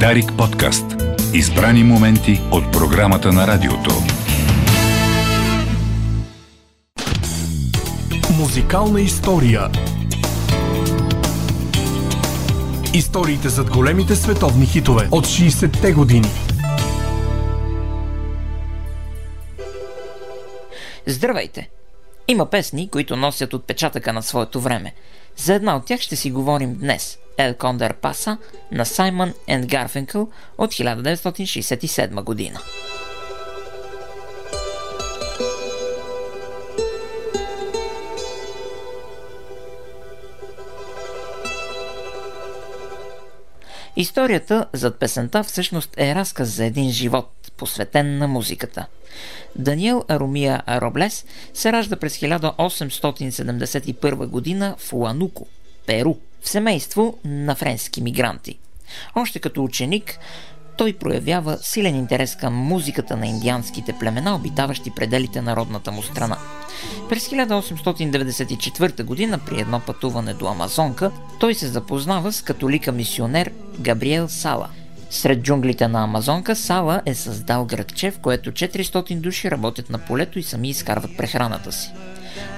Дарик подкаст. Избрани моменти от програмата на радиото. Музикална история. Историите зад големите световни хитове от 60-те години. Здравейте! Има песни, които носят отпечатъка на своето време. За една от тях ще си говорим днес. El Pasa на Саймън енд Гарфенкъл от 1967 година. Историята зад песента всъщност е разказ за един живот, посветен на музиката. Даниел Аромия Роблес се ражда през 1871 година в Уануко, Перу, в семейство на френски мигранти. Още като ученик, той проявява силен интерес към музиката на индианските племена, обитаващи пределите на родната му страна. През 1894 година, при едно пътуване до Амазонка, той се запознава с католика мисионер Габриел Сала. Сред джунглите на Амазонка Сала е създал градче, в което 400 души работят на полето и сами изкарват прехраната си.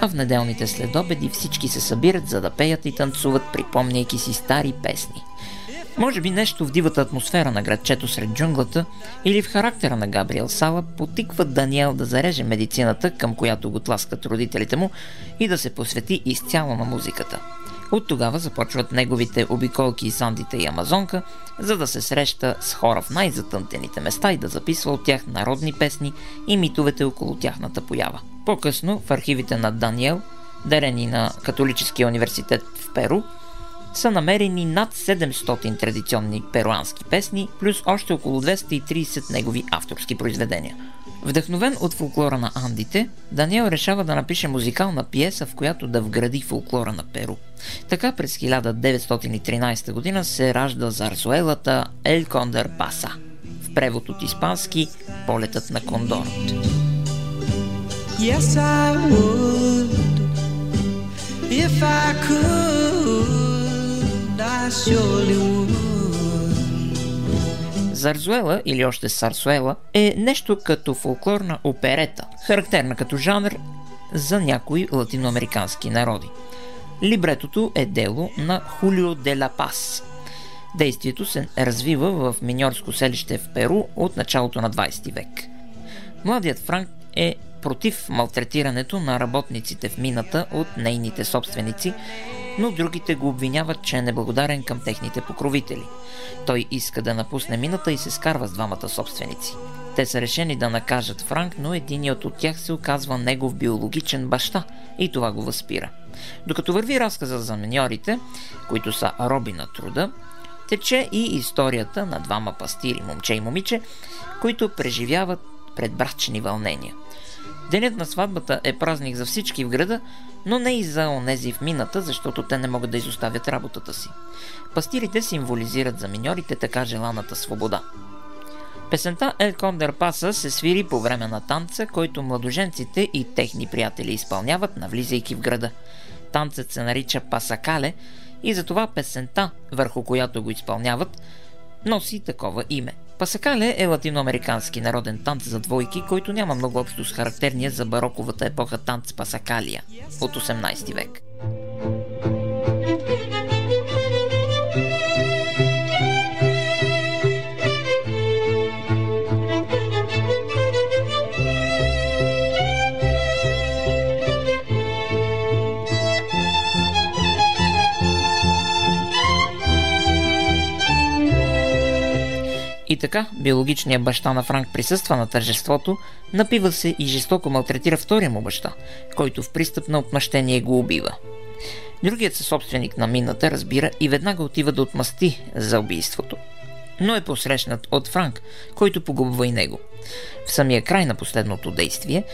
А в неделните следобеди всички се събират, за да пеят и танцуват, припомняйки си стари песни – може би нещо в дивата атмосфера на градчето сред джунглата или в характера на Габриел Сала потиква Даниел да зареже медицината, към която го тласкат родителите му и да се посвети изцяло на музиката. От тогава започват неговите обиколки из Андите и Амазонка, за да се среща с хора в най-затънтените места и да записва от тях народни песни и митовете около тяхната поява. По-късно в архивите на Даниел, дарени на Католическия университет в Перу, са намерени над 700 традиционни перуански песни, плюс още около 230 негови авторски произведения. Вдъхновен от фолклора на Андите, Даниел решава да напише музикална пиеса, в която да вгради фолклора на Перу. Така през 1913 година се ражда зарзуелата Ел Кондър Паса, в превод от испански Полетът на кондорът. Yes, I would if I could. Зарзуела или още Сарсуела е нещо като фолклорна оперета, характерна като жанр за някои латиноамерикански народи. Либретото е дело на Хулио де ла Пас. Действието се развива в миньорско селище в Перу от началото на 20 век. Младият Франк е против малтретирането на работниците в мината от нейните собственици но другите го обвиняват, че е неблагодарен към техните покровители. Той иска да напусне мината и се скарва с двамата собственици. Те са решени да накажат Франк, но единият от тях се оказва негов биологичен баща и това го възпира. Докато върви разказа за миньорите, които са роби на труда, тече и историята на двама пастири, момче и момиче, които преживяват предбрачни вълнения – Денят на сватбата е празник за всички в града, но не и за онези в мината, защото те не могат да изоставят работата си. Пастирите символизират за миньорите така желаната свобода. Песента Ел Кондер Паса се свири по време на танца, който младоженците и техни приятели изпълняват, навлизайки в града. Танцът се нарича Пасакале и затова песента, върху която го изпълняват, носи такова име – Пасакале е латиноамерикански народен танц за двойки, който няма много общо с характерния за бароковата епоха танц Пасакалия от 18 век. И така, биологичният баща на Франк присъства на тържеството, напива се и жестоко малтретира втория му баща, който в пристъп на отмъщение го убива. Другият съсобственик на мината разбира и веднага отива да отмъсти за убийството. Но е посрещнат от Франк, който погубва и него. В самия край на последното действие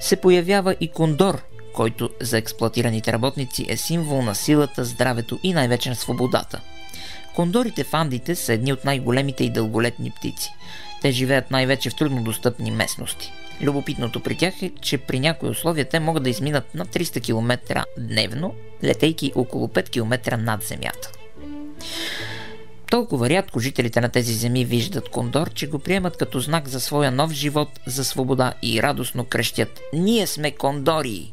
се появява и кондор, който за експлуатираните работници е символ на силата, здравето и най-вече на свободата – Кондорите в Андите са едни от най-големите и дълголетни птици. Те живеят най-вече в труднодостъпни местности. Любопитното при тях е, че при някои условия те могат да изминат на 300 км дневно, летейки около 5 км над земята. Толкова рядко жителите на тези земи виждат кондор, че го приемат като знак за своя нов живот, за свобода и радостно крещят «Ние сме кондори!»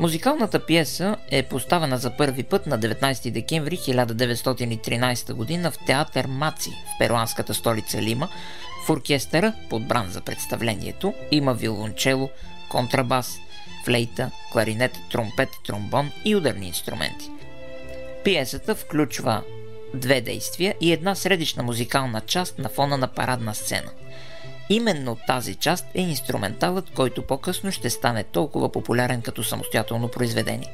Музикалната пиеса е поставена за първи път на 19 декември 1913 г. в театър Маци в перуанската столица Лима. В оркестъра, подбран за представлението, има виолончело, контрабас, флейта, кларинет, тромпет, тромбон и ударни инструменти. Пиесата включва две действия и една средична музикална част на фона на парадна сцена. Именно тази част е инструменталът, който по-късно ще стане толкова популярен като самостоятелно произведение.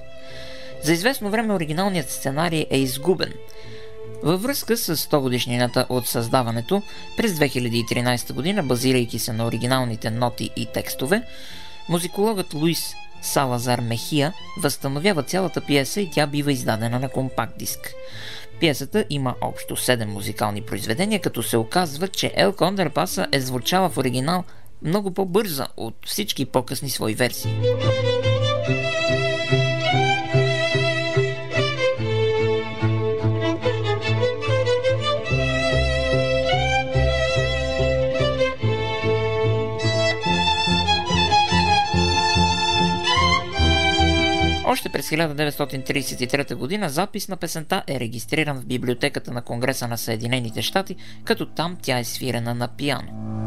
За известно време оригиналният сценарий е изгубен. Във връзка с 100 годишнината от създаването, през 2013 година, базирайки се на оригиналните ноти и текстове, музикологът Луис Салазар Мехия възстановява цялата пиеса и тя бива издадена на компакт диск. Пиесата има общо 7 музикални произведения, като се оказва, че Ел Кондерпаса е звучала в оригинал много по-бърза от всички по-късни свои версии. Още през 1933 г. запис на песента е регистриран в библиотеката на Конгреса на Съединените щати, като там тя е свирена на пиано.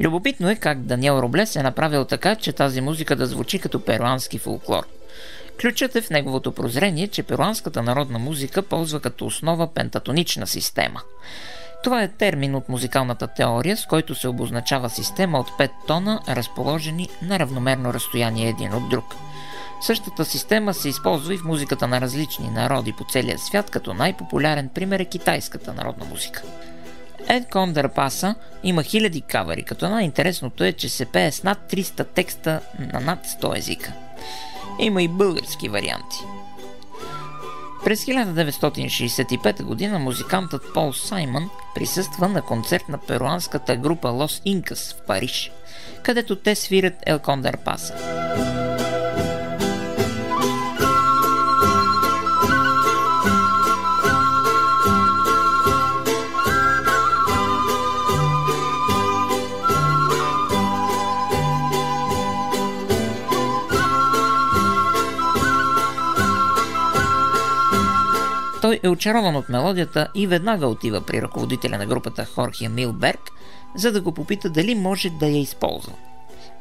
Любопитно е как Даниел Роблес е направил така, че тази музика да звучи като перуански фолклор. Ключът е в неговото прозрение, че перуанската народна музика ползва като основа пентатонична система. Това е термин от музикалната теория, с който се обозначава система от 5 тона, разположени на равномерно разстояние един от друг. Същата система се използва и в музиката на различни народи по целия свят, като най-популярен пример е китайската народна музика. Кондър Паса има хиляди кавери, като най-интересното е, че се пее с над 300 текста на над 100 езика. Има и български варианти. През 1965 г. музикантът Пол Саймън присъства на концерт на перуанската група Лос Инкас в Париж, където те свирят Ел Кондър Паса. Е очарован от мелодията и веднага отива при ръководителя на групата Хорхия Милберг, за да го попита дали може да я използва.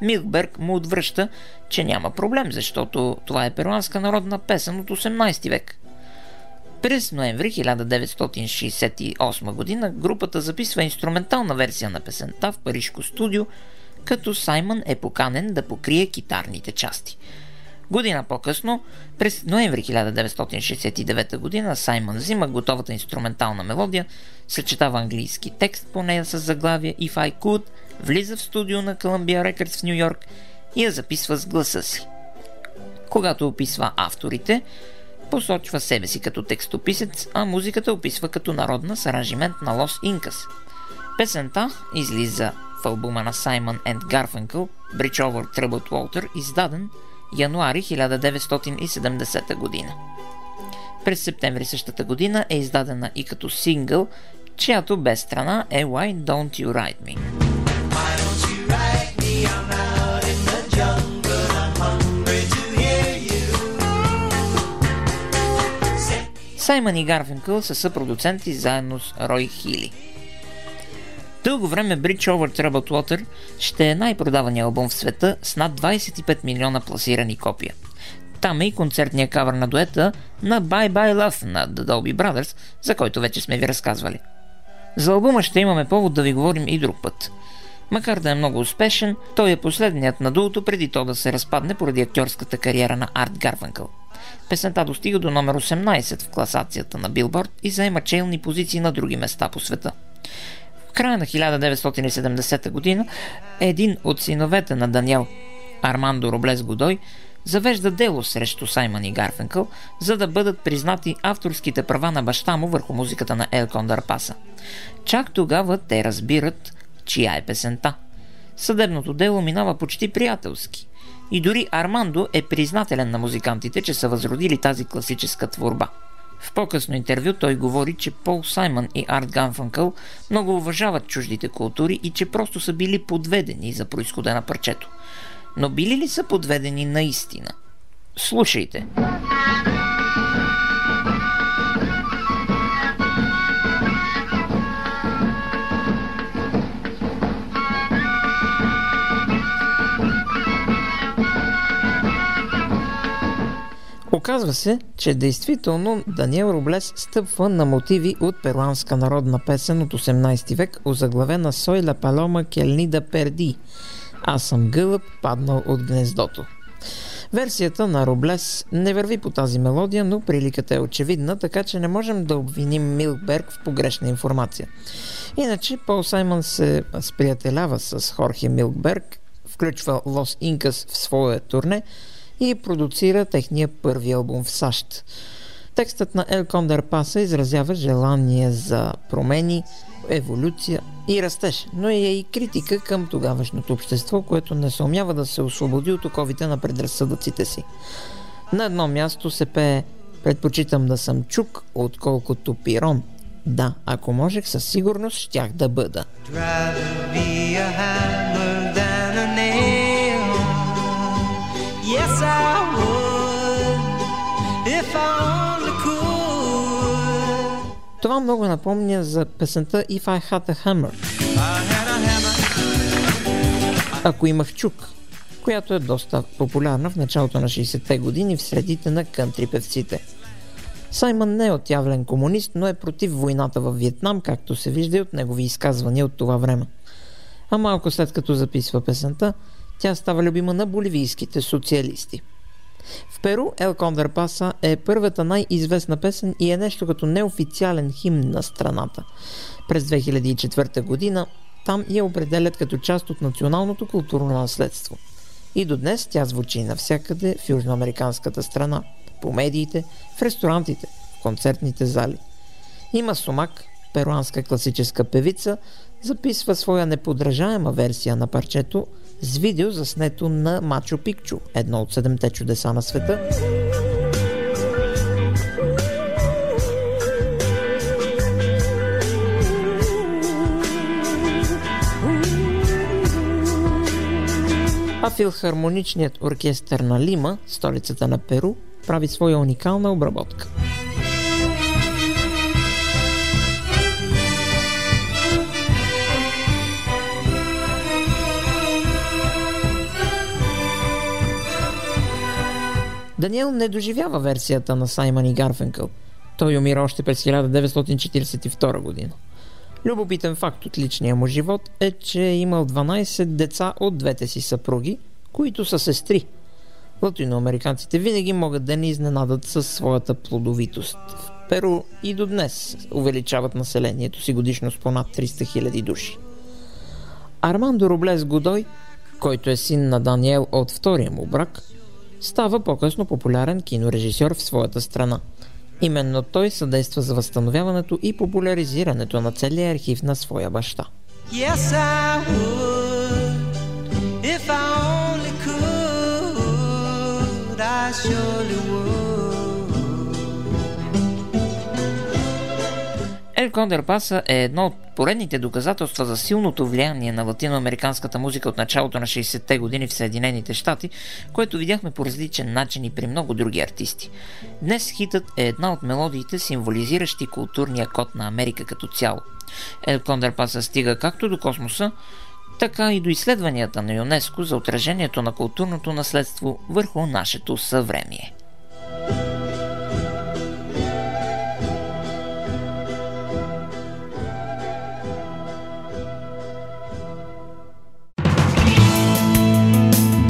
Милберг му отвръща, че няма проблем, защото това е перуанска народна песен от 18 век. През ноември 1968 година групата записва инструментална версия на песента в парижко студио, като Саймън е поканен да покрие китарните части – Година по-късно, през ноември 1969 година, Саймън взима готовата инструментална мелодия, съчетава английски текст по нея с заглавие If I Could, влиза в студио на Columbia Records в Нью Йорк и я записва с гласа си. Когато описва авторите, посочва себе си като текстописец, а музиката описва като народна с аранжимент на Лос Инкас. Песента излиза в албума на Simon and Garfunkel Bridge Over Troubled Water, издаден януари 1970 година. През септември същата година е издадена и като сингъл, чиято без страна е Why Don't You Ride Me. Саймън и Гарфинкъл са съпродуценти заедно с Рой Хили. Дълго време Bridge Over Troubled Water ще е най-продавания албум в света с над 25 милиона пласирани копия. Там е и концертния кавър на дуета на Bye Bye Love на The Dolby Brothers, за който вече сме ви разказвали. За албума ще имаме повод да ви говорим и друг път. Макар да е много успешен, той е последният на дулото преди то да се разпадне поради актьорската кариера на Арт Гарванкъл. Песента достига до номер 18 в класацията на Билборд и заема челни позиции на други места по света. Края на 1970 година един от синовете на Даниел, Армандо Роблес Годой, завежда дело срещу Саймън и Гарфенкъл, за да бъдат признати авторските права на баща му върху музиката на Ел Паса. Чак тогава те разбират чия е песента. Съдебното дело минава почти приятелски. И дори Армандо е признателен на музикантите, че са възродили тази класическа творба. В по-късно интервю той говори, че Пол Саймън и Арт Ганфанкъл много уважават чуждите култури и че просто са били подведени за происхода на парчето. Но били ли са подведени наистина? Слушайте! Оказва се, че действително Даниел Роблес стъпва на мотиви от перуанска народна песен от 18 век, озаглавена Сой ла палома келнида перди. Аз съм гълъб, паднал от гнездото. Версията на Роблес не върви по тази мелодия, но приликата е очевидна, така че не можем да обвиним Милберг в погрешна информация. Иначе Пол Саймън се сприятелява с Хорхе Милберг, включва Лос Инкас в своя турне – и продуцира техния първи албум в САЩ. Текстът на Ел Кондър Паса изразява желание за промени, еволюция и растеж, но е и критика към тогавашното общество, което не се умява да се освободи от оковите на предразсъдъците си. На едно място се пее Предпочитам да съм чук, отколкото пирон. Да, ако можех, със сигурност щях да бъда. Yes, Това много напомня за песента If I Had a Hammer. Ако имах чук, която е доста популярна в началото на 60-те години в средите на кънтри певците. Саймън не е отявлен комунист, но е против войната в Виетнам, както се вижда и от негови изказвания от това време. А малко след като записва песента, тя става любима на боливийските социалисти. В Перу Ел Кондър Паса е първата най-известна песен и е нещо като неофициален химн на страната. През 2004 година там я определят като част от националното културно наследство. И до днес тя звучи навсякъде в южноамериканската страна, по медиите, в ресторантите, в концертните зали. Има Сумак, перуанска класическа певица, записва своя неподражаема версия на парчето – с видео заснето на Мачо Пикчо, едно от седемте чудеса на света. А филхармоничният оркестър на Лима, столицата на Перу, прави своя уникална обработка. Даниел не доживява версията на Саймън и Гарфенкъл. Той умира още през 1942 година. Любопитен факт от личния му живот е, че е имал 12 деца от двете си съпруги, които са сестри. Латиноамериканците винаги могат да ни изненадат със своята плодовитост. В Перу и до днес увеличават населението си годишно с понад 300 000 души. Армандо Роблес Годой, който е син на Даниел от втория му брак, става по-късно популярен кинорежисьор в своята страна. Именно той съдейства за възстановяването и популяризирането на целия архив на своя баща. Yes, I would, if I only could, I surely would. Ел Кондер Паса е едно от поредните доказателства за силното влияние на латиноамериканската музика от началото на 60-те години в Съединените щати, което видяхме по различен начин и при много други артисти. Днес хитът е една от мелодиите, символизиращи културния код на Америка като цяло. Ел Кондер Паса стига както до космоса, така и до изследванията на ЮНЕСКО за отражението на културното наследство върху нашето съвремие.